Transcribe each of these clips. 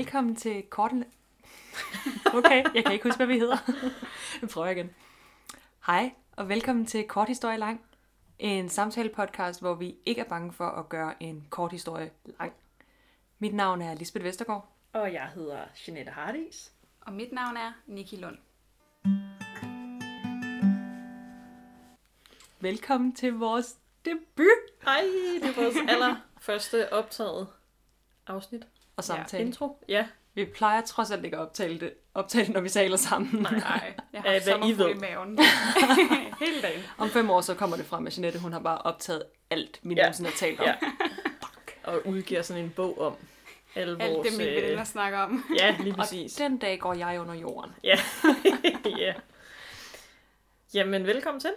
velkommen til Korten... Okay, jeg kan ikke huske, hvad vi hedder. Nu prøver jeg igen. Hej, og velkommen til Kort Historie Lang. En samtale-podcast, hvor vi ikke er bange for at gøre en kort historie lang. Mit navn er Lisbeth Vestergaard. Og jeg hedder Jeanette Hardis. Og mit navn er Niki Lund. Velkommen til vores debut Hej, det er vores allerførste optaget afsnit. Og samtale. Intro. Ja, Vi plejer trods alt ikke at optale det, optale det når vi taler sammen. Nej. Nej, jeg har Ja, haft hvad I sommerfugl ved. i maven. Hele dagen. Om fem år så kommer det frem, at Jeanette hun har bare optaget alt, vi Ja. nogensinde har talt om. Ja. og udgiver sådan en bog om alle Alt vores... det, mine øh, veninder snakker om. Ja, lige Og præcis. den dag går jeg under jorden. Ja. ja. Jamen, velkommen til.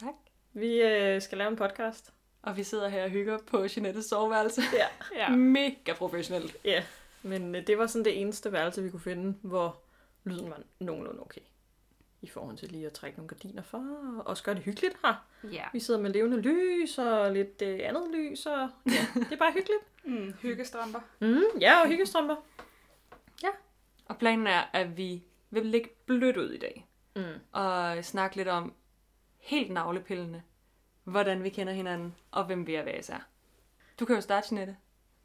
Tak. Vi øh, skal lave en podcast. Og vi sidder her og hygger på Jeanettes soveværelse. Ja. Ja. Mega professionelt. Ja, men øh, det var sådan det eneste værelse, vi kunne finde, hvor lyden var nogenlunde okay. I forhold til lige at trække nogle gardiner for, og også gøre det hyggeligt her. ja. Vi sidder med levende lys og lidt øh, andet lys, og ja, det er bare hyggeligt. Mm, hyggestrømper. Mm, ja, og hyggestrømper. Og planen er, at vi vil ligge blødt ud i dag. Mm. Og snakke lidt om helt navlepillende, hvordan vi kender hinanden, og hvem vi er hver især. Du kan jo starte, Jeanette.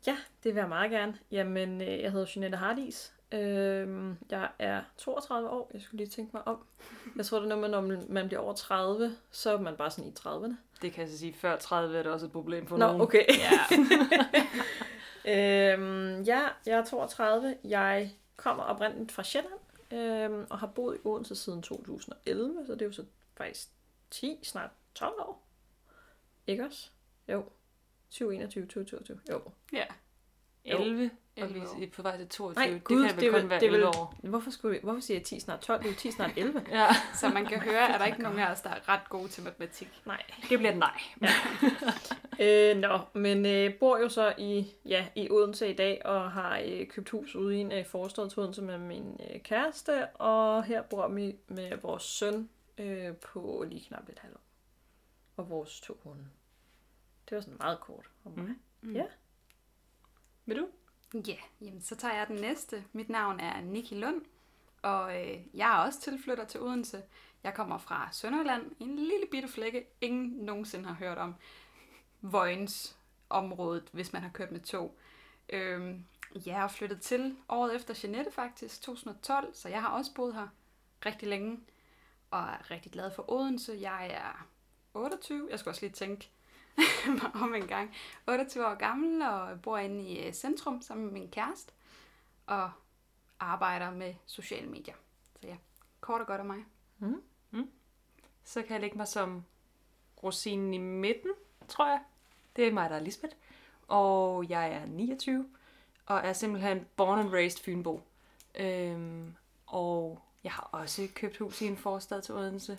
Ja, det vil jeg meget gerne. Jamen, øh, jeg hedder Jeanette Hardis. Øhm, jeg er 32 år. Jeg skulle lige tænke mig om. Jeg tror, det er noget med, når man bliver over 30, så er man bare sådan i 30'erne. Det kan jeg så sige, før 30 er det også et problem for Nå, nogen. okay. Ja. Øhm, ja, jeg er 32. Jeg kommer oprindeligt fra Sjælland, øhm, og har boet i Odense siden 2011, så det er jo så faktisk 10, snart 12 år. Ikke også? Jo. 2021, 2022. Jo. ja. 11, og 11 vi er på vej til 22. Nej, det gud, kan vel det kun vil- være det vil- 11 år. Hvorfor, skulle vi, hvorfor siger jeg 10 snart 12? Det er jo 10 snart 11. Ja, Så man kan høre, at der ikke er nogen af os, der er ret gode til matematik. Nej. det bliver nej. Øh, nå, men øh, bor jo så i, ja, i Odense i dag, og har øh, købt hus ude i en øh, forstad til Odense med min øh, kæreste, og her bor vi med vores søn øh, på lige knap et halvt år. Og vores to hunde. Det var sådan meget kort om mig. Mm. Ja. Vil du? Ja, jamen så tager jeg den næste. Mit navn er Niki Lund, og øh, jeg er også tilflytter til Odense. Jeg kommer fra Sønderjylland, en lille bitte flække, ingen nogensinde har hørt om. Vojens området, hvis man har kørt med tog. Øhm, jeg er flyttet til året efter Jeanette faktisk, 2012, så jeg har også boet her rigtig længe, og er rigtig glad for Odense. Jeg er 28, jeg skal også lige tænke mig om en gang, 28 år gammel og bor inde i øh, centrum sammen med min kæreste, og arbejder med sociale medier. Så ja, kort og godt af mig. Mm. Mm. Så kan jeg lægge mig som rosinen i midten, tror jeg. Det er mig, der er Lisbeth. Og jeg er 29, og er simpelthen born and raised Fynbo. Øhm, og jeg har også købt hus i en forstad til Odense.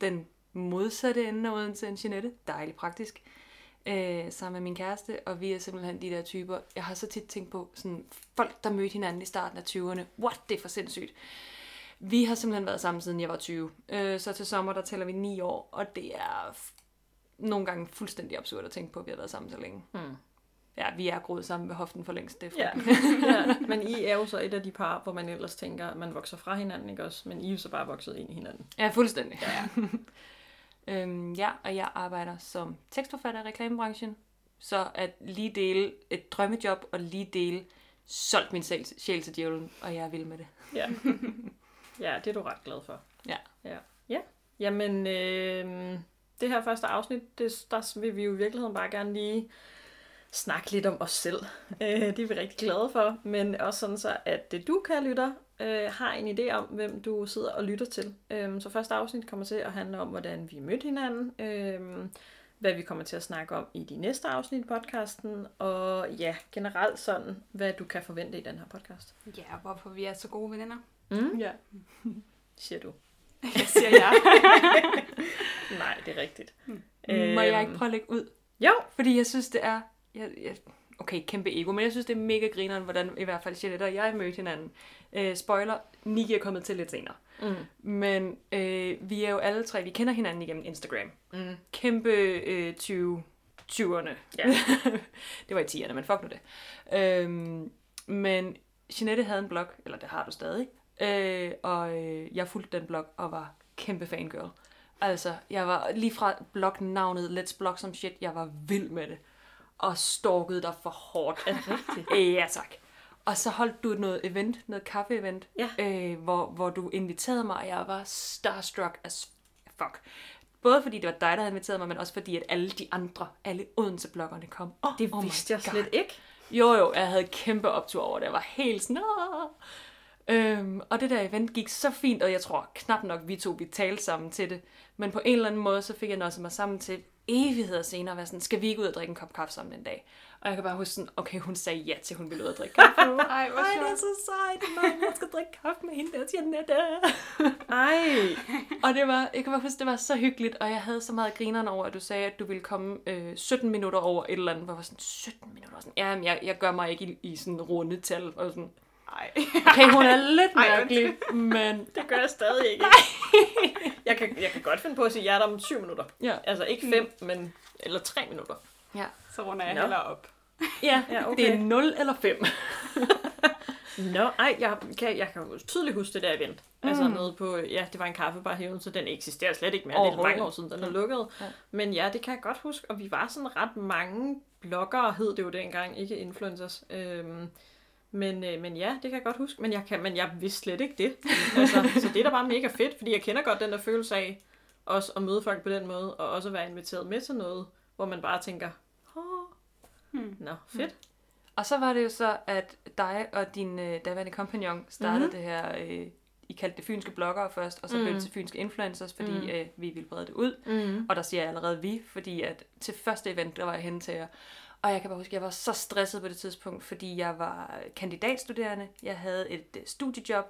Den modsatte ende af Odense end Jeanette. Dejligt praktisk. Øh, sammen med min kæreste, og vi er simpelthen de der typer. Jeg har så tit tænkt på sådan, folk, der mødte hinanden i starten af 20'erne. What, det er for sindssygt. Vi har simpelthen været sammen siden jeg var 20. Øh, så til sommer, der tæller vi 9 år, og det er nogle gange fuldstændig absurd at tænke på, at vi har været sammen så længe. Mm. Ja, vi er groet sammen ved hoften for længst. Det er Ja. ja. Men I er jo så et af de par, hvor man ellers tænker, at man vokser fra hinanden, ikke også? Men I er jo så bare vokset ind i hinanden. ja, fuldstændig. Ja. Øhm, ja, og jeg arbejder som tekstforfatter i reklamebranchen. Så at lige dele et drømmejob og lige dele solgt min sjæl, sjæl til djævlen, og jeg er vild med det. Ja. ja, det er du ret glad for. Ja. Ja. ja. Jamen, øh, det her første afsnit, det, der vil vi jo i virkeligheden bare gerne lige snakke lidt om os selv. Øh, det er vi rigtig glade for, men også sådan så, at øh, du, kan lytter, øh, har en idé om, hvem du sidder og lytter til. Øh, så første afsnit kommer til at handle om, hvordan vi mødte hinanden, øh, hvad vi kommer til at snakke om i de næste afsnit i podcasten, og ja, generelt sådan, hvad du kan forvente i den her podcast. ja, hvorfor vi er så gode veninder. Mm? Ja. Siger du. Jeg siger jeg. Nej, det er rigtigt. Må jeg ikke prøve at lægge ud? Jo. Fordi jeg synes, det er... Jeg, jeg, okay, kæmpe ego, men jeg synes, det er mega grineren, hvordan i hvert fald Jeanette og jeg mødte hinanden. Øh, spoiler, Niki er kommet til lidt senere. Mm. Men øh, vi er jo alle tre, vi kender hinanden igennem Instagram. Mm. Kæmpe øh, 20, 20'erne. Ja. det var i 10'erne, men fuck nu det. Øhm, men Jeanette havde en blog, eller det har du stadig, øh, og øh, jeg fulgte den blog og var kæmpe fangirl. Altså, jeg var lige fra blognavnet Let's Blog Some Shit, jeg var vild med det. Og stalkede dig for hårdt. Er det rigtigt? ja, tak. Og så holdt du noget event, noget kaffe-event, Ja. øh, hvor, hvor du inviterede mig, og jeg var starstruck as fuck. Både fordi det var dig, der havde inviteret mig, men også fordi, at alle de andre, alle Odense-bloggerne kom. Oh, Det oh vidste jeg God. slet ikke. Jo, jo, jeg havde kæmpe optur over det. Jeg var helt sådan, Åh! øhm, Og det der event gik så fint, og jeg tror knap nok, vi to vi talte sammen til det. Men på en eller anden måde, så fik jeg noget mig sammen til evigheder senere, være sådan, skal vi ikke ud og drikke en kop kaffe sammen en dag? Og jeg kan bare huske sådan, okay, hun sagde ja til, hun ville ud og drikke kaffe. Ej, hvor Ej, det er så sejt, man. Jeg skal drikke kaffe med hende der, Janette. Ej, Og det var, jeg kan bare huske, det var så hyggeligt, og jeg havde så meget grineren over, at du sagde, at du ville komme øh, 17 minutter over et eller andet, hvor jeg var sådan, 17 minutter? Sådan, ja, men jeg, jeg gør mig ikke i, i sådan runde tal, og sådan, Ej. okay, hun er lidt Ej, mærkelig, men det gør jeg stadig ikke. jeg, kan, jeg kan godt finde på at sige der om syv minutter. ja, Altså ikke fem, men eller tre minutter. ja, Så runder jeg Nå. heller op. ja, Ja, okay. det er 0 eller 5. Nå, ej, jeg kan, jeg kan tydeligt huske det der event. Mm. Altså Mm. nede på, ja, det var en kaffebar hæven, så den eksisterer slet ikke mere. Det er mange år siden, den er lukket. Ja. Men ja, det kan jeg godt huske, og vi var sådan ret mange bloggere, hed det jo dengang, ikke influencers. Øhm, men, øh, men ja, det kan jeg godt huske, men jeg, kan, men jeg vidste slet ikke det. Altså, så det er da bare mega fedt, fordi jeg kender godt den der følelse af også at møde folk på den måde, og også at være inviteret med til noget, hvor man bare tænker, Åh, Hmm. nå, fedt. Og så var det jo så, at dig og din øh, daværende kompagnon startede Mhm. mm-hmm. det her, øh, I kaldte det fynske bloggere først, og så mm. blev det til fynske influencers, fordi Mm. øh, vi ville brede det ud. Mm. Og der siger jeg allerede vi, fordi at til første event, der var jeg henne til jer. Og jeg kan bare huske, at jeg var så stresset på det tidspunkt, fordi jeg var kandidatstuderende, jeg havde et øh, studiejob,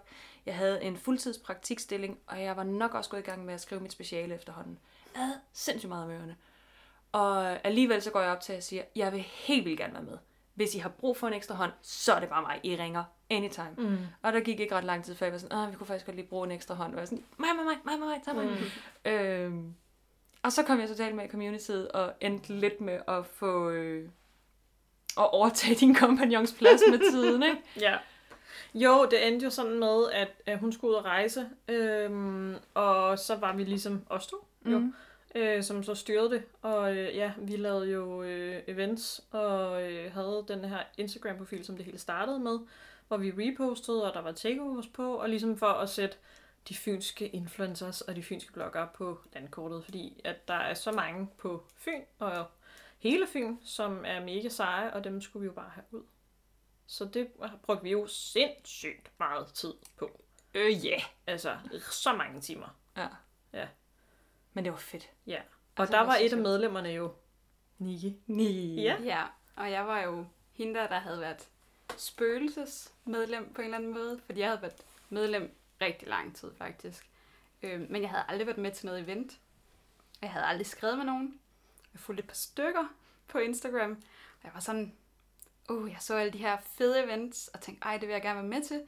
jeg havde en fuldtidspraktikstilling, og jeg var nok også gået i gang med at skrive mit speciale efterhånden. Jeg havde sindssygt meget om ørerne. Og alligevel så går jeg op til at sige, jeg vil helt vildt gerne være med. Hvis I har brug for en ekstra hånd, så er det bare mig. I ringer anytime. Mm. Og der gik ikke ret lang tid, før jeg var sådan, Åh, vi kunne faktisk godt lige bruge en ekstra hånd. Og jeg var sådan, mig, mig, mig, mig, mig, mig, tag mig. Mm. Øhm, og så kom jeg totalt med i communityet og endte lidt med at få... Øh, at overtage din kompagnons plads med tiden, ikke? Ja. Jo, det endte jo sådan med, at, at hun skulle ud og rejse, øhm, og så var vi ligesom os to, jo, Mm. øh, som så styrede det. Og øh, ja, vi lavede jo øh, events, og øh, havde den her Instagram-profil, som det hele startede med, hvor vi repostede, og der var takeovers på, og ligesom for at sætte de fynske influencers og de fynske bloggere på landkortet, fordi at der er så mange på Fyn, og hele Fyn, som er mega seje, og dem skulle vi jo bare have ud. Så det brugte vi jo sindssygt meget tid på. Øh, ja. Yeah. Altså, så mange timer. Ja. Ja. Men det var fedt. Ja. Og Altså, der var et af medlemmerne jo Niki. Nej. Ja. Ja, og jeg var jo hende, der, der havde været spøgelsesmedlem på en eller anden måde, fordi jeg havde været medlem rigtig lang tid faktisk. Øh, men jeg havde aldrig været med til noget event. Jeg havde aldrig skrevet med nogen. Jeg fulgte et par stykker på Instagram, og jeg var sådan, uh, jeg så alle de her fede events, og tænkte, ej, det vil jeg gerne være med til.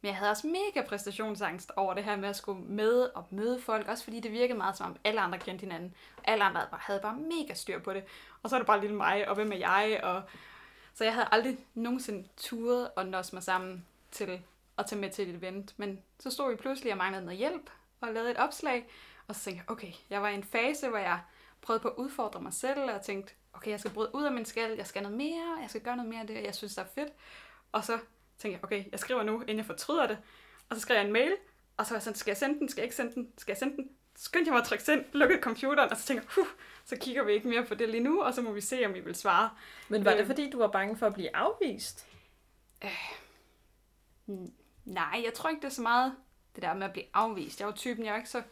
Men jeg havde også mega præstationsangst over det her med at skulle med og møde folk, også fordi det virkede meget som om alle andre kendte hinanden. Alle andre havde bare, havde bare mega styr på det. Og så er det bare lille mig, og hvem er jeg? Og... Så jeg havde aldrig nogensinde turet og nås mig sammen til at tage med til et event. Men så stod vi pludselig og manglede noget hjælp, og lavede et opslag. Og så tænkte jeg, okay, jeg var i en fase, hvor jeg prøvede på at udfordre mig selv, og tænkte, okay, jeg skal bryde ud af min skal, jeg skal noget mere, jeg skal gøre noget mere af det, jeg synes, der er fedt. Og så tænkte jeg, okay, jeg skriver nu, inden jeg fortryder det. Og så skrev jeg en mail, og så var jeg sådan, skal jeg sende den, skal jeg ikke sende den, skal jeg sende den? Skyndte jeg mig at trykke send, lukkede computeren, og så tænkte jeg, huh, så kigger vi ikke mere på det lige nu, og så må vi se, om vi vil svare. Men var det Øh. fordi, du var bange for at blive afvist? Mm, Nej, jeg tror ikke, det er så meget det der med at blive afvist. Jeg var typen, jeg var ikke så...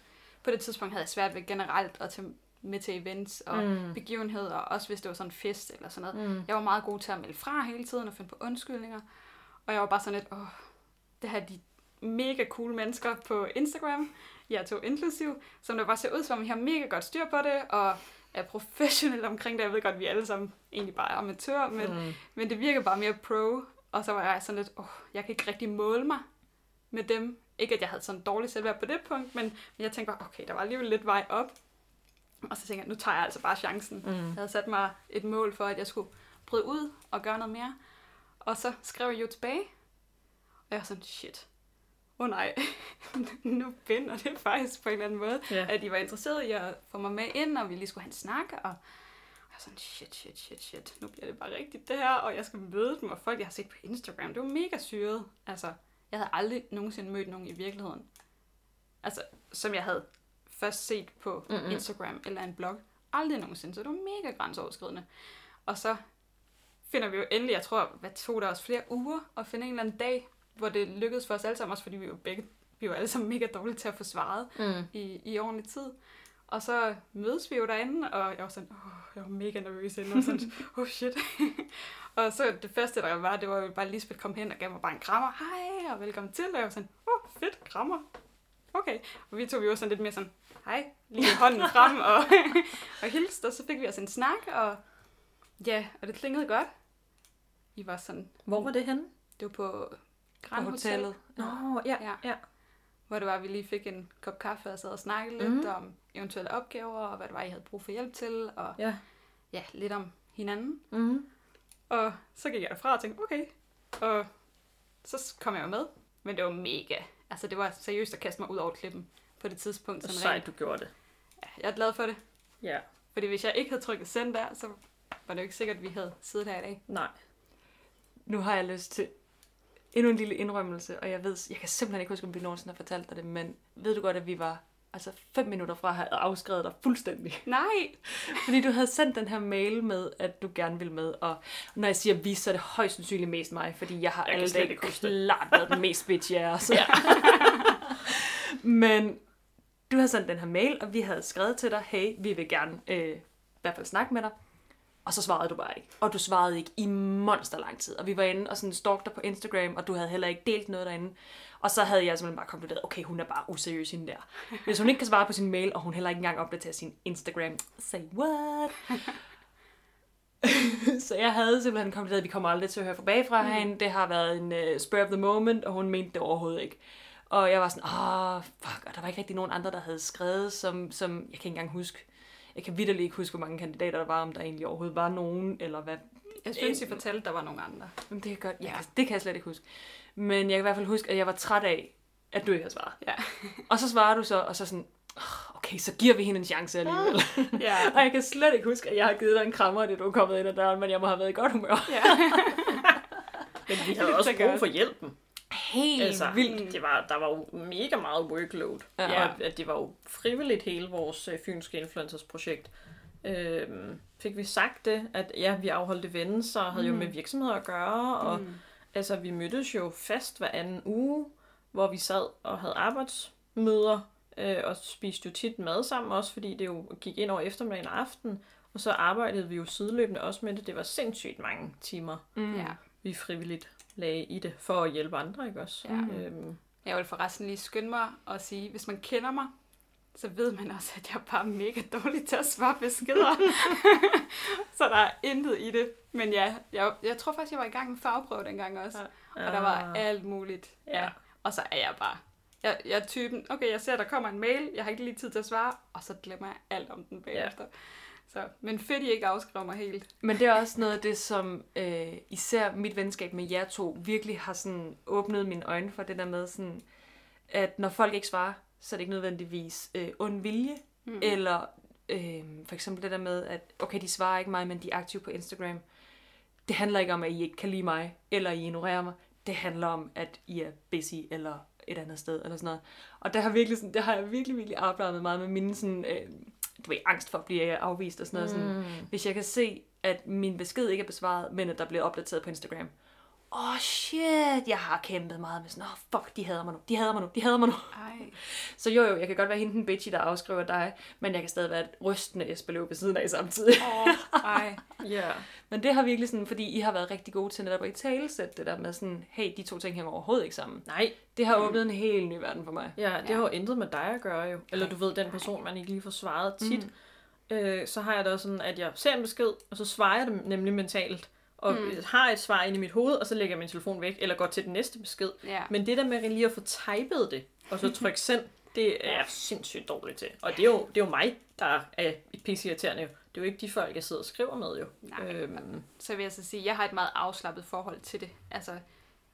På det tidspunkt havde jeg svært ved generelt at tage med til events og Mm. begivenheder, også hvis det var sådan en fest eller sådan noget. Mm. Jeg var meget god til at melde fra hele tiden og finde på undskyldninger. Og jeg var bare sådan lidt, åh, det her er de mega cool mennesker på Instagram, jeg to inklusiv, som der bare ser ud som om, vi har mega godt styr på det, og er professionelle omkring det. Jeg ved godt, at vi alle sammen egentlig bare er amatører, men, Mm. men det virker bare mere pro. Og så var jeg sådan lidt, åh, jeg kan ikke rigtig måle mig med dem. Ikke at jeg havde sådan dårligt selvværd på det punkt, men, men jeg tænkte bare, okay, der var alligevel lidt vej op. Og så tænkte jeg, nu tager jeg altså bare chancen. Mm. Jeg havde sat mig et mål for, at jeg skulle bryde ud og gøre noget mere. Og så skrev jeg jo tilbage. jeg var sådan, shit. Åh oh, nej, nu binder det faktisk på en eller anden måde, Ja. at de var interesseret i at få mig med ind, og vi lige skulle have en snak, og jeg sådan, shit, shit, shit, shit, nu bliver det bare rigtigt det her, og jeg skal møde dem, og folk, jeg har set på Instagram, det var mega syret. Altså, jeg havde aldrig nogensinde mødt nogen i virkeligheden. Altså, som jeg havde først set på mm-hmm. Instagram eller en blog. Aldrig nogensinde, så det var mega grænseoverskridende. Og så finder vi jo endelig, jeg tror, hvad tog der os flere uger at finde en eller anden dag, hvor det lykkedes for os alle sammen, også fordi vi var begge, vi var alle sammen mega dårlige til at få svaret Mm. i, i ordentlig tid. Og så mødes vi jo derinde, og jeg var sådan, åh, jeg var mega nervøs inden, og sådan, oh shit. og så det første, der var, det var jo bare, at Lisbeth kom hen og gav mig bare en krammer. Hej, og velkommen til. Og jeg var sådan, oh, fedt, krammer. Okay. Og vi tog vi jo sådan lidt mere sådan, hej, lige hånden frem og, og hilste, og så fik vi os en snak, og ja, og det klingede godt. Vi var sådan, Hvor var det henne? det var på På Grand Hotel, hotellet. Nå, ja. Ja. ja. hvor det var, at vi lige fik en kop kaffe og sad og snakkede lidt Mhm. om eventuelle opgaver, og hvad det var, I havde brug for hjælp til, og Ja. ja, lidt om hinanden. Mm. Og så gik jeg derfra og tænkte, okay. Og så kom jeg jo med. Men det var mega. Altså, det var seriøst at kaste mig ud over klippen på det tidspunkt. Sådan Sejt, du gjorde det. Ja, jeg er glad for det. Ja. Fordi hvis jeg ikke havde trykket send der, så var det jo ikke sikkert, at vi havde siddet her i dag. Nej. Nu har jeg lyst til endnu en lille indrømmelse, og jeg ved, jeg kan simpelthen ikke huske, om vi nogensinde har fortalt dig det, men ved du godt, at vi var altså fem minutter fra at have afskrevet dig fuldstændig. Nej! Fordi du havde sendt den her mail med, at du gerne ville med, og når jeg siger vi, så er det højst sandsynligt mest mig, fordi jeg har Jeg alle dage klart været den mest bitchy af os. Ja. Men du havde sendt den her mail, og vi havde skrevet til dig, hey, vi vil gerne øh, i hvert fald snakke med dig. Og så svarede du bare ikke. Og du svarede ikke i monster lang tid. Og vi var inde og sådan stalkede dig på Instagram, og du havde heller ikke delt noget derinde. Og så havde jeg simpelthen bare konkluderet, okay, hun er bare useriøs hende der. Hvis hun ikke kan svare på sin mail, og hun heller ikke engang opdaterer sin Instagram, say what? så jeg havde simpelthen konkluderet, at vi kommer aldrig til at høre tilbage fra mm. hende. Det har været en uh, spur of the moment, og hun mente det overhovedet ikke. Og jeg var sådan, åh, fuck, og der var ikke rigtig nogen andre, der havde skrevet, som, som jeg kan ikke engang huske. Jeg kan vidderligt ikke huske, hvor mange kandidater der var, om der egentlig overhovedet var nogen, eller hvad. Jeg synes, I fortalte, at der var nogle andre. Men det kan, godt, jeg, Ja. det kan jeg slet ikke huske. Men jeg kan i hvert fald huske, at jeg var træt af, at du ikke havde svaret. Ja. Og så svarer du så, og så sådan, "Åh, okay, så giver vi hende en chance alligevel. Ja. og jeg kan slet ikke huske, at jeg har givet dig en krammer, det du er kommet ind ad døren, men jeg må have været i godt humør. ja. Men vi havde også brug for hjælpen. Helt Altså, vildt. det var, der var jo mega meget workload. Ja. Ja. Og at det var jo frivilligt hele vores øh, fynske influencers projekt. Øhm, fik vi sagt det, at ja, vi afholdt events og havde mm. jo med virksomheder at gøre, og Mm. altså vi mødtes jo fast hver anden uge, hvor vi sad og havde arbejdsmøder, øh, og spiste jo tit mad sammen også, fordi det jo gik ind over eftermiddagen og aften, og så arbejdede vi jo sideløbende også med det. Det var sindssygt mange timer, Mm. ja. vi frivilligt lagde i det, for at hjælpe andre, ikke også? Ja. Øhm, Jeg vil forresten lige skynde mig og sige, hvis man kender mig, så ved man også, at jeg er bare mega dårlig til at svare beskeder. så der er intet i det. Men ja, jeg, jeg tror faktisk, jeg var i gang med fagprøve dengang også. Ja. Og der var Ah. alt muligt. Ja. Og så er jeg bare... Jeg, jeg er typen, okay, jeg ser, der kommer en mail, jeg har ikke lige tid til at svare, og så glemmer jeg alt om den bagefter. Så, men fedt, I ikke afskriver mig helt. Men det er også noget af det, som øh, især mit venskab med jer to virkelig har sådan åbnet mine øjne for det der med sådan, at når folk ikke svarer, så er det ikke nødvendigvis øh, ond vilje, mm. eller øh, for eksempel det der med, at okay, de svarer ikke mig, men de er aktive på Instagram. Det handler ikke om, at I ikke kan lide mig, eller I ignorerer mig. Det handler om, at I er busy, eller et andet sted, eller sådan noget. Og der har, virkelig sådan, der har jeg virkelig, virkelig arbejdet meget med mine sådan, øh, du ved, angst for at blive afvist og sådan noget. Sådan, hvis jeg kan se, at min besked ikke er besvaret, men at der bliver opdateret på Instagram. Åh, oh shit, jeg har kæmpet meget med sådan, åh, oh, fuck, de hader mig nu, de hader mig nu, de hader mig nu. Ej. Så jo, jo, jeg kan godt være hende den bitchy, der afskriver dig, men jeg kan stadig være et rystende Esbeløv ved siden af samtidig. Åh, ej. Ja. Men det har virkelig sådan, fordi I har været rigtig gode til netop at i talesætte det der med sådan, hey, de to ting hænger overhovedet ikke sammen. Nej, Det har åbnet en helt ny verden for mig. ja, det Ja. har jo intet med dig at gøre jo. Eller du ved, den person, man ikke lige får svaret tit. Mm. Øh, så har jeg da også sådan, at jeg ser en besked, og så svarer jeg dem nemlig mentalt. Og mm. har et svar inde i mit hoved, og så lægger jeg min telefon væk, eller går til den næste besked. Ja. Men det der med lige at få typet det, og så trykke send, det er jeg sindssygt dårligt til. Og det er jo, det er jo mig, der er pisse-irriterende jo. Det er jo ikke de folk, jeg sidder og skriver med jo. Nej. Øhm, Så vil jeg så sige, at jeg har et meget afslappet forhold til det. Altså,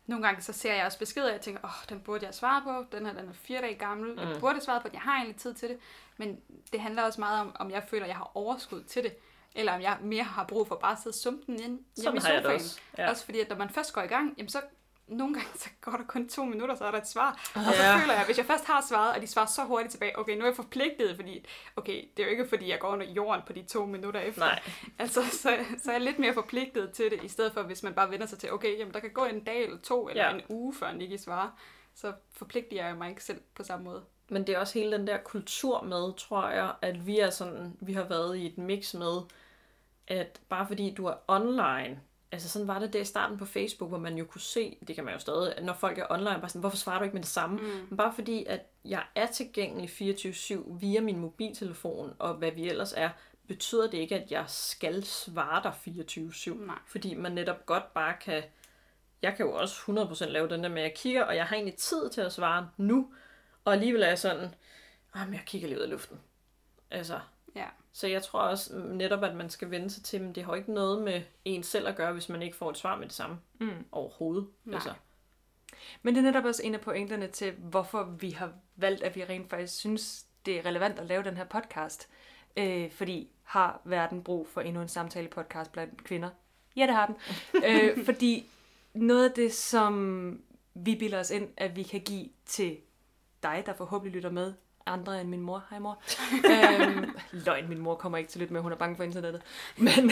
nogle gange så ser jeg også beskeder, og jeg tænker, åh, oh, den burde jeg svare på, den her den er fire dage gammel, mm. jeg burde have svaret på den, jeg har egentlig tid til det, men det handler også meget om, om jeg føler, at jeg har overskud til det, eller om jeg mere har brug for bare at sidde sumpen ind hjemme Sådan i har jeg sofaen. det også. Ja. Også fordi, at når man først går i gang, jamen så nogle gange så går der kun to minutter, så er der et svar. Og så føler jeg, at hvis jeg først har svaret, og de svarer så hurtigt tilbage, okay, nu er jeg forpligtet, fordi, okay, det er jo ikke fordi, jeg går under jorden på de to minutter efter. Nej, Altså, så, så er jeg lidt mere forpligtet til det, i stedet for, hvis man bare vender sig til, okay, jamen der kan gå en dag eller to, eller Ja. ja. en uge, før Nicky svarer. Så forpligter jeg mig ikke selv på samme måde. Men det er også hele den der kultur med, tror jeg, at vi er sådan, vi har været i et mix med, at bare fordi du er online, altså sådan var det det i starten på Facebook, hvor man jo kunne se, det kan man jo stadig, at når folk er online, bare sådan, hvorfor svarer du ikke med det samme? Mm. Men bare fordi, at jeg er tilgængelig 24-7 via min mobiltelefon, og hvad vi ellers er, betyder det ikke, at jeg skal svare dig 24-7. Nej. Fordi man netop godt bare kan, jeg kan jo også 100% lave den der med, at jeg kigger, og jeg har egentlig tid til at svare nu, og alligevel er jeg sådan, ah, men jeg kigger lige ud af luften. Altså, Ja. Så jeg tror også netop, at man skal vende sig til, men det har ikke noget med en selv at gøre, hvis man ikke får et svar med det samme Mm. overhovedet. Nej. Altså, Men det er netop også en af pointerne til, hvorfor vi har valgt, at vi rent faktisk synes, det er relevant at lave den her podcast. Øh, fordi har verden brug for endnu en samtale podcast blandt kvinder? Ja, det har den. øh, fordi noget af det, som vi bilder os ind, at vi kan give til dig, der forhåbentlig lytter med, andre end min mor. Hej mor. øhm, løgn, min mor kommer ikke til at lytte med, hun er bange for internettet. Men,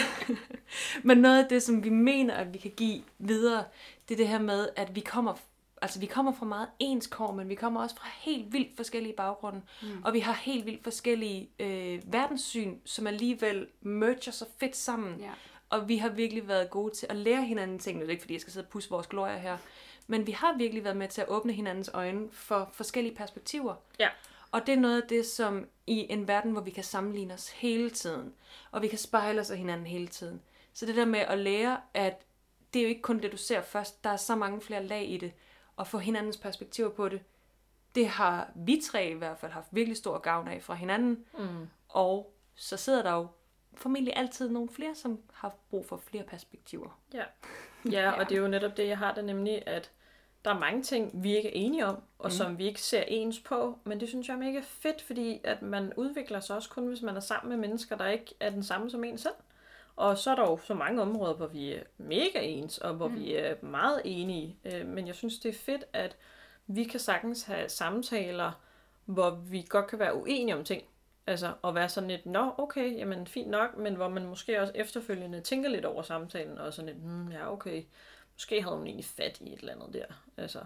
men noget af det, som vi mener, at vi kan give videre, det er det her med, at vi kommer, altså vi kommer fra meget ens kår, men vi kommer også fra helt vildt forskellige baggrunde. Mm. Og vi har helt vildt forskellige øh, verdenssyn, som alligevel merger så fedt sammen. Ja. Og vi har virkelig været gode til at lære hinanden ting. Det er ikke, fordi jeg skal sidde og pusse vores glorier her. Men vi har virkelig været med til at åbne hinandens øjne for forskellige perspektiver. Ja. Og det er noget af det, som i en verden, hvor vi kan sammenligne os hele tiden, og vi kan spejle os af hinanden hele tiden. Så det der med at lære, at det er jo ikke kun det, du ser først. Der er så mange flere lag i det, og få hinandens perspektiver på det. Det har vi tre i hvert fald haft virkelig stor gavn af fra hinanden. mm. Og så sidder der jo formentlig altid nogle flere, som har brug for flere perspektiver. Ja. ja, og det er jo netop det, jeg har det nemlig, at der er mange ting, vi ikke er enige om, og mm. som vi ikke ser ens på, men det synes jeg er mega fedt, fordi at man udvikler sig også kun, hvis man er sammen med mennesker, der ikke er den samme som en selv. Og så er der jo så mange områder, hvor vi er mega ens, og hvor mm. vi er meget enige. Øh, Men jeg synes, det er fedt, at vi kan sagtens have samtaler, hvor vi godt kan være uenige om ting. Altså at være sådan lidt, nå okay, jamen fint nok, men hvor man måske også efterfølgende tænker lidt over samtalen, og sådan lidt, hmm, ja okay, måske havde hun egentlig fat i et eller andet der. Altså,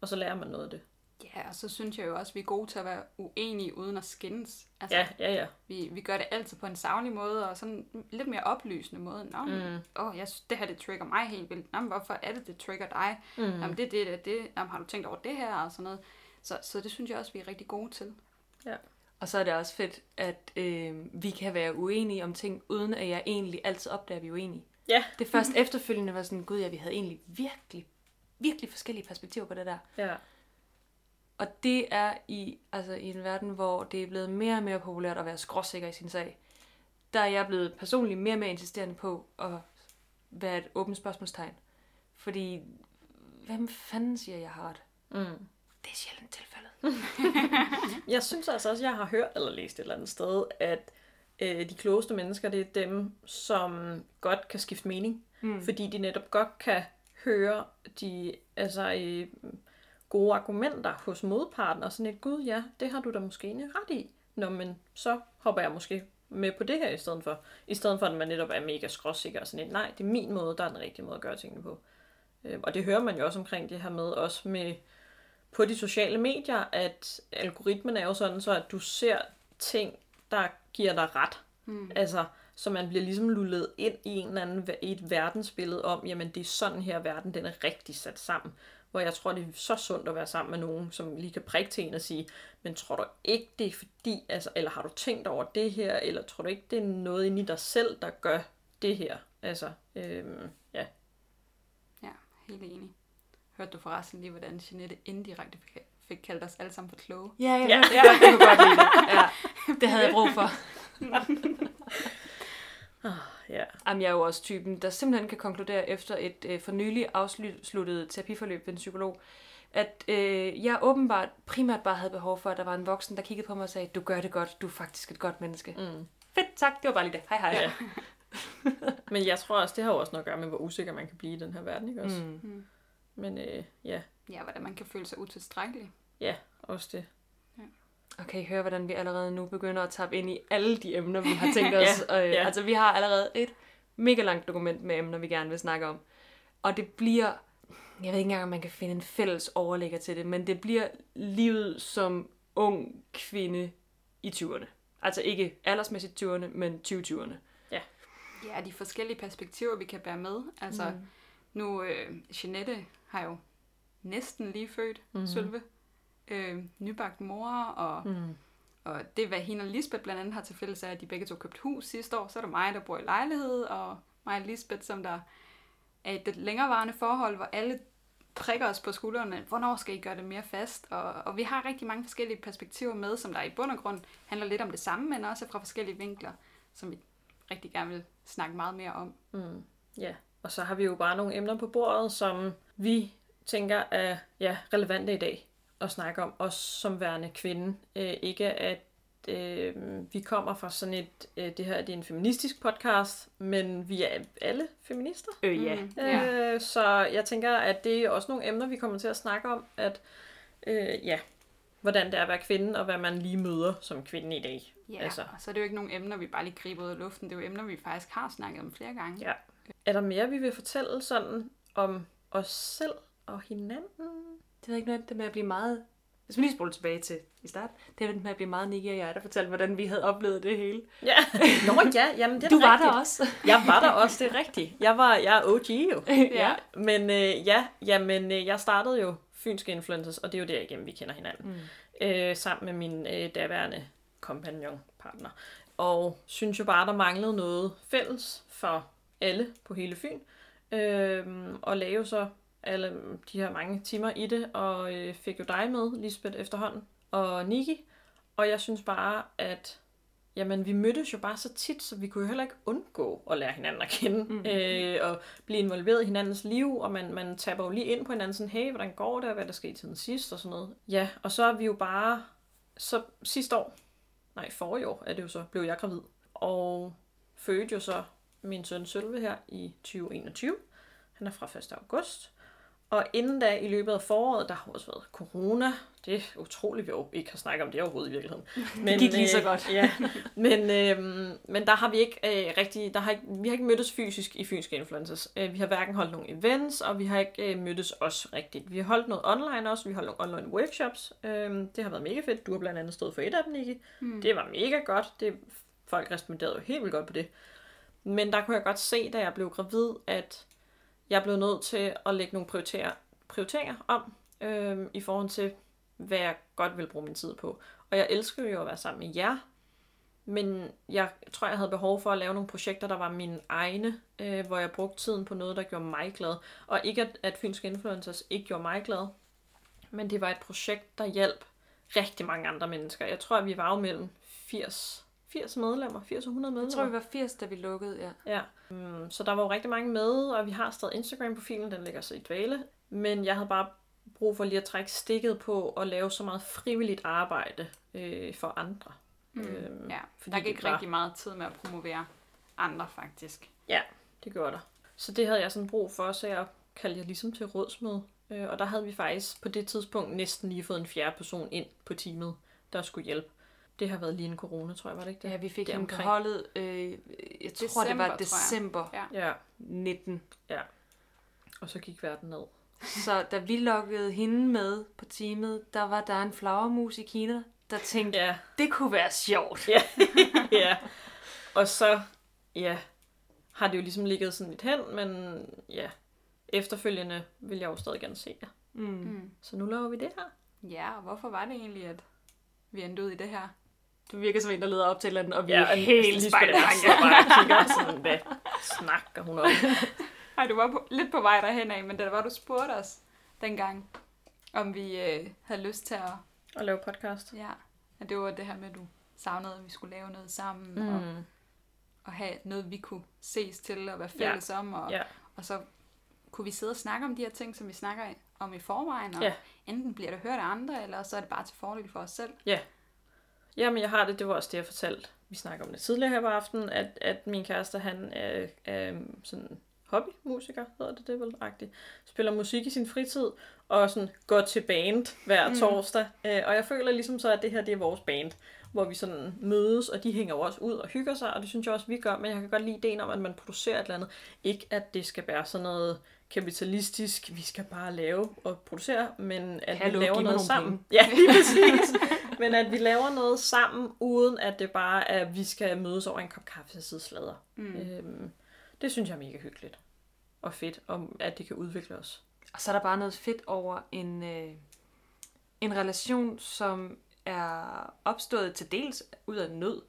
og så lærer man noget af det. Ja, og så synes jeg jo også, at vi er gode til at være uenige uden at skændes. Altså, Ja, ja, ja. vi, vi gør det altid på en savlig måde, og sådan en lidt mere oplysende måde. Nå, mm. åh, jeg synes, det her det trigger mig helt vildt. Nå, men hvorfor er det, det trigger dig? Mm. Jamen, det er det, det, det. Jamen, har du tænkt over det her? Og sådan noget. Så, så det synes jeg også, vi er rigtig gode til. Og så er det også fedt, at øh, vi kan være uenige om ting, uden at jeg egentlig altid opdager, at vi er uenige. Ja. Det er først efterfølgende var sådan, gud ja, vi havde egentlig virkelig, virkelig forskellige perspektiver på det der. Ja. Og det er i, altså, i en verden, hvor det er blevet mere og mere populært at være skråsikker i sin sag. Der er jeg blevet personligt mere og mere insisterende på at være et åbent spørgsmålstegn. Fordi, hvem fanden siger, jeg har ret? Mm. Det er sjældent tilfældet. Jeg synes altså også, jeg har hørt eller læst et eller andet sted, at øh, de klogeste mennesker, det er dem, som godt kan skifte mening. Mm. Fordi de netop godt kan høre de altså, øh, gode argumenter hos modparten, og sådan et, gud ja, det har du da måske egentlig ret i. Nå, men så hopper jeg måske med på det her i stedet for. I stedet for, at man netop er mega skråsikker og sådan et, nej, det er min måde, der er den rigtige måde at gøre tingene på. Øh, og det hører man jo også omkring det her med, også med på de sociale medier, at algoritmen er jo sådan, så at du ser ting, der giver dig ret. Mm. Altså, så man bliver ligesom lullet ind i en eller anden i et verdensbillede om, jamen det er sådan her verden, den er rigtig sat sammen. Hvor jeg tror, det er så sundt at være sammen med nogen, som lige kan prikke til en og sige, men tror du ikke, det er fordi, altså, eller har du tænkt over det her, eller tror du ikke, det er noget inde i dig selv, der gør det her? Altså, øhm, ja. Ja, helt enig. Hørte du forresten lige, hvordan Jeanette indirekte fik, kaldt os alle sammen for kloge? Ja, Ja. ja. jeg, jeg kunne godt lide det. Ja, det havde jeg brug for. ja. Jamen, jeg er jo også typen, der simpelthen kan konkludere efter et øh, for nylig afsluttet terapiforløb ved en psykolog, at øh, jeg åbenbart primært bare havde behov for, at der var en voksen, der kiggede på mig og sagde, du gør det godt, du er faktisk et godt menneske. Mm. Fedt, tak, det var bare lige det. Hej hej. Ja. Men jeg tror også, det har jo også noget at gøre med, hvor usikker man kan blive i den her verden, ikke også? Mm. Mm. Men øh, ja, Ja, hvordan man kan føle sig utilstrækkelig. ja, også det. Og kan I høre, hvordan vi allerede nu begynder at tappe ind i alle de emner, vi har tænkt os? Ja, og, øh, ja. Altså, vi har allerede et mega langt dokument med emner, vi gerne vil snakke om. Og det bliver, jeg ved ikke engang, om man kan finde en fælles overlægger til det, men det bliver livet som ung kvinde i 20'erne. Altså ikke aldersmæssigt 20'erne, men 20'erne. Ja, de forskellige perspektiver, vi kan bære med. Altså, mm. nu, øh, Jeanette har jo næsten lige født mm. Sølve. Øh, nybagt mor, og, mm. Og det, hvad hende og Lisbeth blandt andet har til fælles, er, at de begge to købte hus sidste år. Så er der mig, der bor i lejlighed, og mig og Lisbeth, som der er et lidt længerevarende forhold, hvor alle prikker os på skuldrene. Hvornår skal I gøre det mere fast? Og, og vi har rigtig mange forskellige perspektiver med, som der i bund og grund handler lidt om det samme, men også fra forskellige vinkler, som vi rigtig gerne vil snakke meget mere om. Mm. Ja, og så har vi jo bare nogle emner på bordet, som vi tænker er ja, relevante i dag at snakke om, også som værende kvinde. Øh, ikke at øh, vi kommer fra sådan et, øh, det her det er en feministisk podcast, men vi er alle feminister. Øh, ja. Mm, ja. Øh, så jeg tænker, at det er også nogle emner, vi kommer til at snakke om, at øh, ja, hvordan det er at være kvinde, og hvad man lige møder som kvinde i dag. Ja, Altså. så er det jo ikke nogle emner, vi bare lige griber ud af luften. Det er jo emner, vi faktisk har snakket om flere gange. Ja. Er der mere, vi vil fortælle sådan om os selv og hinanden? Det er ikke noget, det med at blive meget... Hvis vi lige spoler tilbage til i start, det er det med at blive meget Nicky og jeg, der fortalte, hvordan vi havde oplevet det hele. Ja. Nå ja, jamen det er Du da var rigtigt. der også. Jeg var der også, det er rigtigt. Jeg var jeg er OG jo. ja. Men øh, ja, jamen, øh, jeg startede jo Fynske Influencers, og det er jo derigennem, vi kender hinanden. Mm. Øh, sammen med min øh, daværende kompagnon, partner. Og synes jo bare, der manglede noget fælles for alle på hele Fyn. Øh, og jo så alle de her mange timer i det, og øh, fik jo dig med, Lisbeth, efterhånden, og Niki. Og jeg synes bare, at jamen, vi mødtes jo bare så tit, så vi kunne jo heller ikke undgå at lære hinanden at kende, mm. øh, og blive involveret i hinandens liv, og man, man tapper jo lige ind på hinanden, sådan, hey, hvordan går det, og hvad der skete til den sidste, og sådan noget. Ja, og så er vi jo bare, så sidste år, nej, forrige år er det jo så, blev jeg gravid, og fødte jo så min søn Sølve her i 2021. Han er fra 1. august. Og inden da, i løbet af foråret, der har også været corona. Det er utroligt, vi ikke har snakket om det overhovedet i virkeligheden. Men, gik lige så øh, godt. Ja, men, øh, men der har vi ikke øh, rigtig, der har ikke, vi har ikke mødtes fysisk i Fynske Influencers. Øh, vi har hverken holdt nogle events, og vi har ikke øh, mødtes også rigtigt. Vi har holdt noget online også, vi har holdt nogle online workshops. Øh, det har været mega fedt. Du har blandt andet stået for et af dem, Niki. Mm. Det var mega godt. Det, folk responderede jo helt vildt godt på det. Men der kunne jeg godt se, da jeg blev gravid, at jeg blev nødt til at lægge nogle prioriteter, prioriteringer om, øh, i forhold til, hvad jeg godt vil bruge min tid på. Og jeg elsker jo at være sammen med jer, men jeg tror, jeg havde behov for at lave nogle projekter, der var mine egne, øh, hvor jeg brugte tiden på noget, der gjorde mig glad. Og ikke at, at Fynske Influencers ikke gjorde mig glad, men det var et projekt, der hjalp rigtig mange andre mennesker. Jeg tror, at vi var jo mellem 80, 80 medlemmer, 80 og 100 medlemmer. Jeg tror, vi var 80, da vi lukkede, ja. Ja, um, så der var jo rigtig mange med, og vi har stadig Instagram-profilen, den ligger så i dvale. Men jeg havde bare brug for lige at trække stikket på og lave så meget frivilligt arbejde øh, for andre. Mm. Øhm, ja, fordi der gik var- rigtig meget tid med at promovere andre, faktisk. Ja, det gjorde der. Så det havde jeg sådan brug for, så jeg kaldte jeg ligesom til rådsmøde. Øh, og der havde vi faktisk på det tidspunkt næsten lige fået en fjerde person ind på teamet, der skulle hjælpe. Det har været lige en corona, tror jeg, var det ikke det? Ja, vi fik Det hende på omkring. holdet, øh, jeg tror, det December, tror var jeg. december Ja. Ja, 19. og så gik verden ned. Så da vi lukkede hende med på teamet, der var der en flagermus i Kina, der tænkte, Ja, det kunne være sjovt. ja. ja. Og så, ja, har det jo ligesom ligget sådan lidt hen, men ja, efterfølgende vil jeg jo stadig gerne se jer. Mm. Mm. Så nu laver vi det her. Ja, og hvorfor var det egentlig, at vi endte ud i det her? Du virker som en, der leder op til et eller andet, og vi Ja, er og helt Lisbeth spejlet. er så bare og kigger sådan, hvad snakker hun om? Ej, du var på, lidt på vej derhen af, men da var du spurgte os dengang, om vi øh, havde lyst til at... Og lave podcast. Ja, at det var det her med, at du savnede, at vi skulle lave noget sammen. Mm. Og, at have noget, vi kunne ses til og være fælles ja. om, og, Ja. og så kunne vi sidde og snakke om de her ting, som vi snakker om i forvejen, og Ja. enten bliver det hørt af andre, eller så er det bare til fordel for os selv. Jamen, jeg har det, det var også det, jeg fortalte. Vi snakker om det tidligere her på aftenen, at, at min kæreste, han er, er sådan hobbymusiker, hedder det det vel, agtigt. Spiller musik i sin fritid, og sådan går til band hver mm. torsdag. Øh, og jeg føler ligesom så, at det her, det er vores band, hvor vi sådan mødes, og de hænger jo også ud og hygger sig, og det synes jeg også, vi gør, men jeg kan godt lide ideen om, at man producerer et eller andet. Ikke, at det skal være sådan noget kapitalistisk, vi skal bare lave og producere, men at Hallo, vi laver noget sammen. Ja, lige præcis. Men at vi laver noget sammen, uden at det bare er, at vi skal mødes over en kop kaffe og sidde sladder. Mm. Øhm, det synes jeg er mega hyggeligt. Og fedt, om at det kan udvikle os. Og så er der bare noget fedt over en, øh, en relation, som er opstået til dels ud af nød,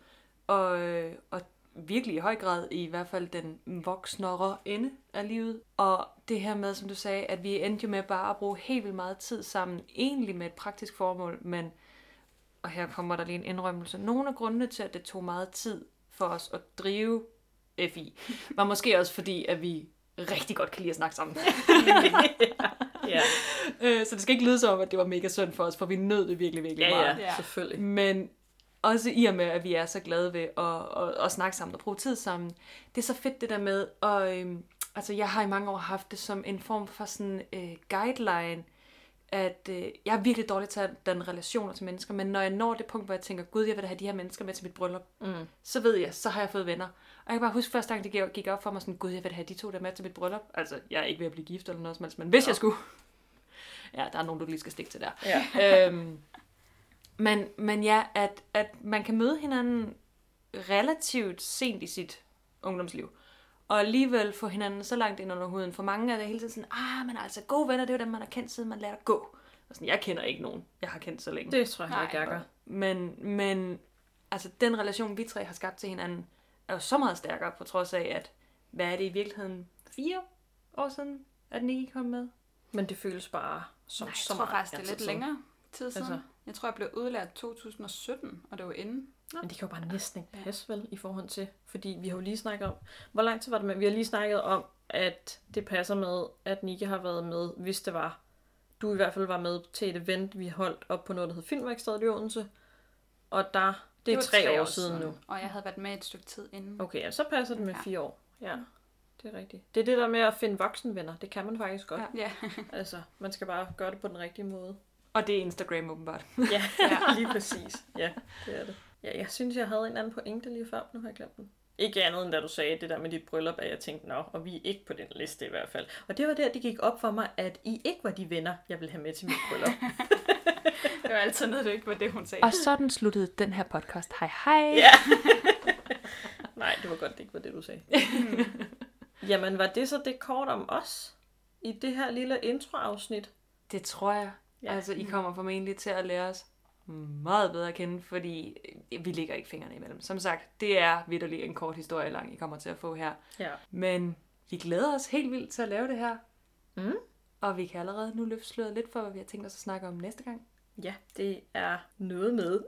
og, øh, og virkelig i høj grad i hvert fald den voksnere ende af livet. Og det her med, som du sagde, at vi endte jo med bare at bruge helt vildt meget tid sammen, egentlig med et praktisk formål, men, og her kommer der lige en indrømmelse, nogle af grundene til, at det tog meget tid for os at drive FI, var måske også fordi, at vi rigtig godt kan lide at snakke sammen. Ja, Øh, så det skal ikke lyde som om, at det var mega synd for os, for vi nød det virkelig, virkelig ja, meget. ja, Ja. selvfølgelig. Men også i og med, at vi er så glade ved at, at, at snakke sammen og bruge tid sammen. Det er så fedt det der med, og øhm, altså jeg har i mange år haft det som en form for sådan øh, guideline, at øh, jeg er virkelig dårlig til at danne relationer til mennesker, men når jeg når det punkt, hvor jeg tænker, gud, jeg vil da have de her mennesker med til mit bryllup, Mm. så ved jeg, så har jeg fået venner. Og jeg kan bare huske første gang, det gik- op for mig sådan, gud, jeg vil da have de to der med til mit bryllup. Altså, jeg er ikke ved at blive gift eller noget som helst, men hvis jeg skulle. Ja, der er nogen, du lige skal stikke til der. Ja. øhm, men, men ja, at, at man kan møde hinanden relativt sent i sit ungdomsliv. Og alligevel få hinanden så langt ind under huden. For mange er det hele tiden sådan, ah, men altså gode venner, det er jo dem, man har kendt, siden man lærte at gå. Og sådan, jeg kender ikke nogen, jeg har kendt så længe. Det tror jeg heller ikke, Nej, jeg gør. Men, men altså, den relation, vi tre har skabt til hinanden, er jo så meget stærkere, på trods af, at, hvad er det i virkeligheden, fire år siden, at Nicky kom med? Men det føles bare som Nej, jeg så tror meget faktisk, det er altid lidt længere tid siden. Altså. Altså. Jeg tror, jeg blev udlært 2017, og det var inden. Men det kan jo bare næsten ikke passe vel i forhold til, fordi vi har jo lige snakket om, hvor lang tid var det med? Vi har lige snakket om, at det passer med, at Nikke har været med, hvis det var. Du i hvert fald var med til et event, vi holdt op på noget, der hed Filmværkstedet i Odense. Og der, det er var tre, år, siden nu. Og jeg havde været med et stykke tid inden. Okay, ja, så passer det med Ja. fire år. Ja, det er rigtigt. Det er det der med at finde voksenvenner. Det kan man faktisk godt. Ja. Ja. Altså, man skal bare gøre det på den rigtige måde. Og det er Instagram åbenbart. Ja, lige præcis. Ja, det er det. Ja, jeg synes, jeg havde en anden pointe lige før. Nu har jeg glemt den. Ikke andet end da du sagde det der med dit bryllup, at jeg tænkte, nå, og vi er ikke på den liste i hvert fald. Og det var der, det gik op for mig, at I ikke var de venner, jeg ville have med til mit bryllup. Det var altid noget, det ikke var det, hun sagde. Og sådan sluttede den her podcast. Hej hej! Ja. Nej, det var godt, det ikke var det, du sagde. Jamen, var det så det kort om os i det her lille introafsnit? Det tror jeg. Ja. Ja. Altså, I kommer formentlig til at lære os meget bedre at kende, fordi øh, vi ligger ikke fingrene imellem. Som sagt, det er vidderligt en kort historie lang, I kommer til at få her. Ja. Men vi glæder os helt vildt til at lave det her. Mm. Og vi kan allerede nu løfte sløret lidt for, hvad vi har tænkt os at snakke om næste gang. Ja, det er noget med.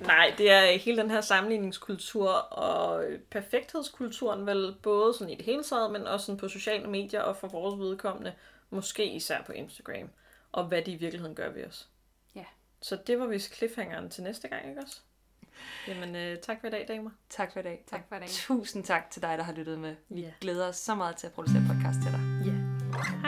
Nej, det er hele den her sammenligningskultur og perfekthedskulturen, vel både sådan i det hele taget, men også sådan på sociale medier og for vores vedkommende, måske især på Instagram, og hvad det i virkeligheden gør ved os. Så det var vist cliffhangeren til næste gang, ikke også? Jamen, øh, tak for i dag, damer. Tak for i dag. Tak for i dag. Tusind tak til dig, der har lyttet med. Vi yeah. glæder os så meget til at producere podcast til dig. Ja. Yeah. Hej.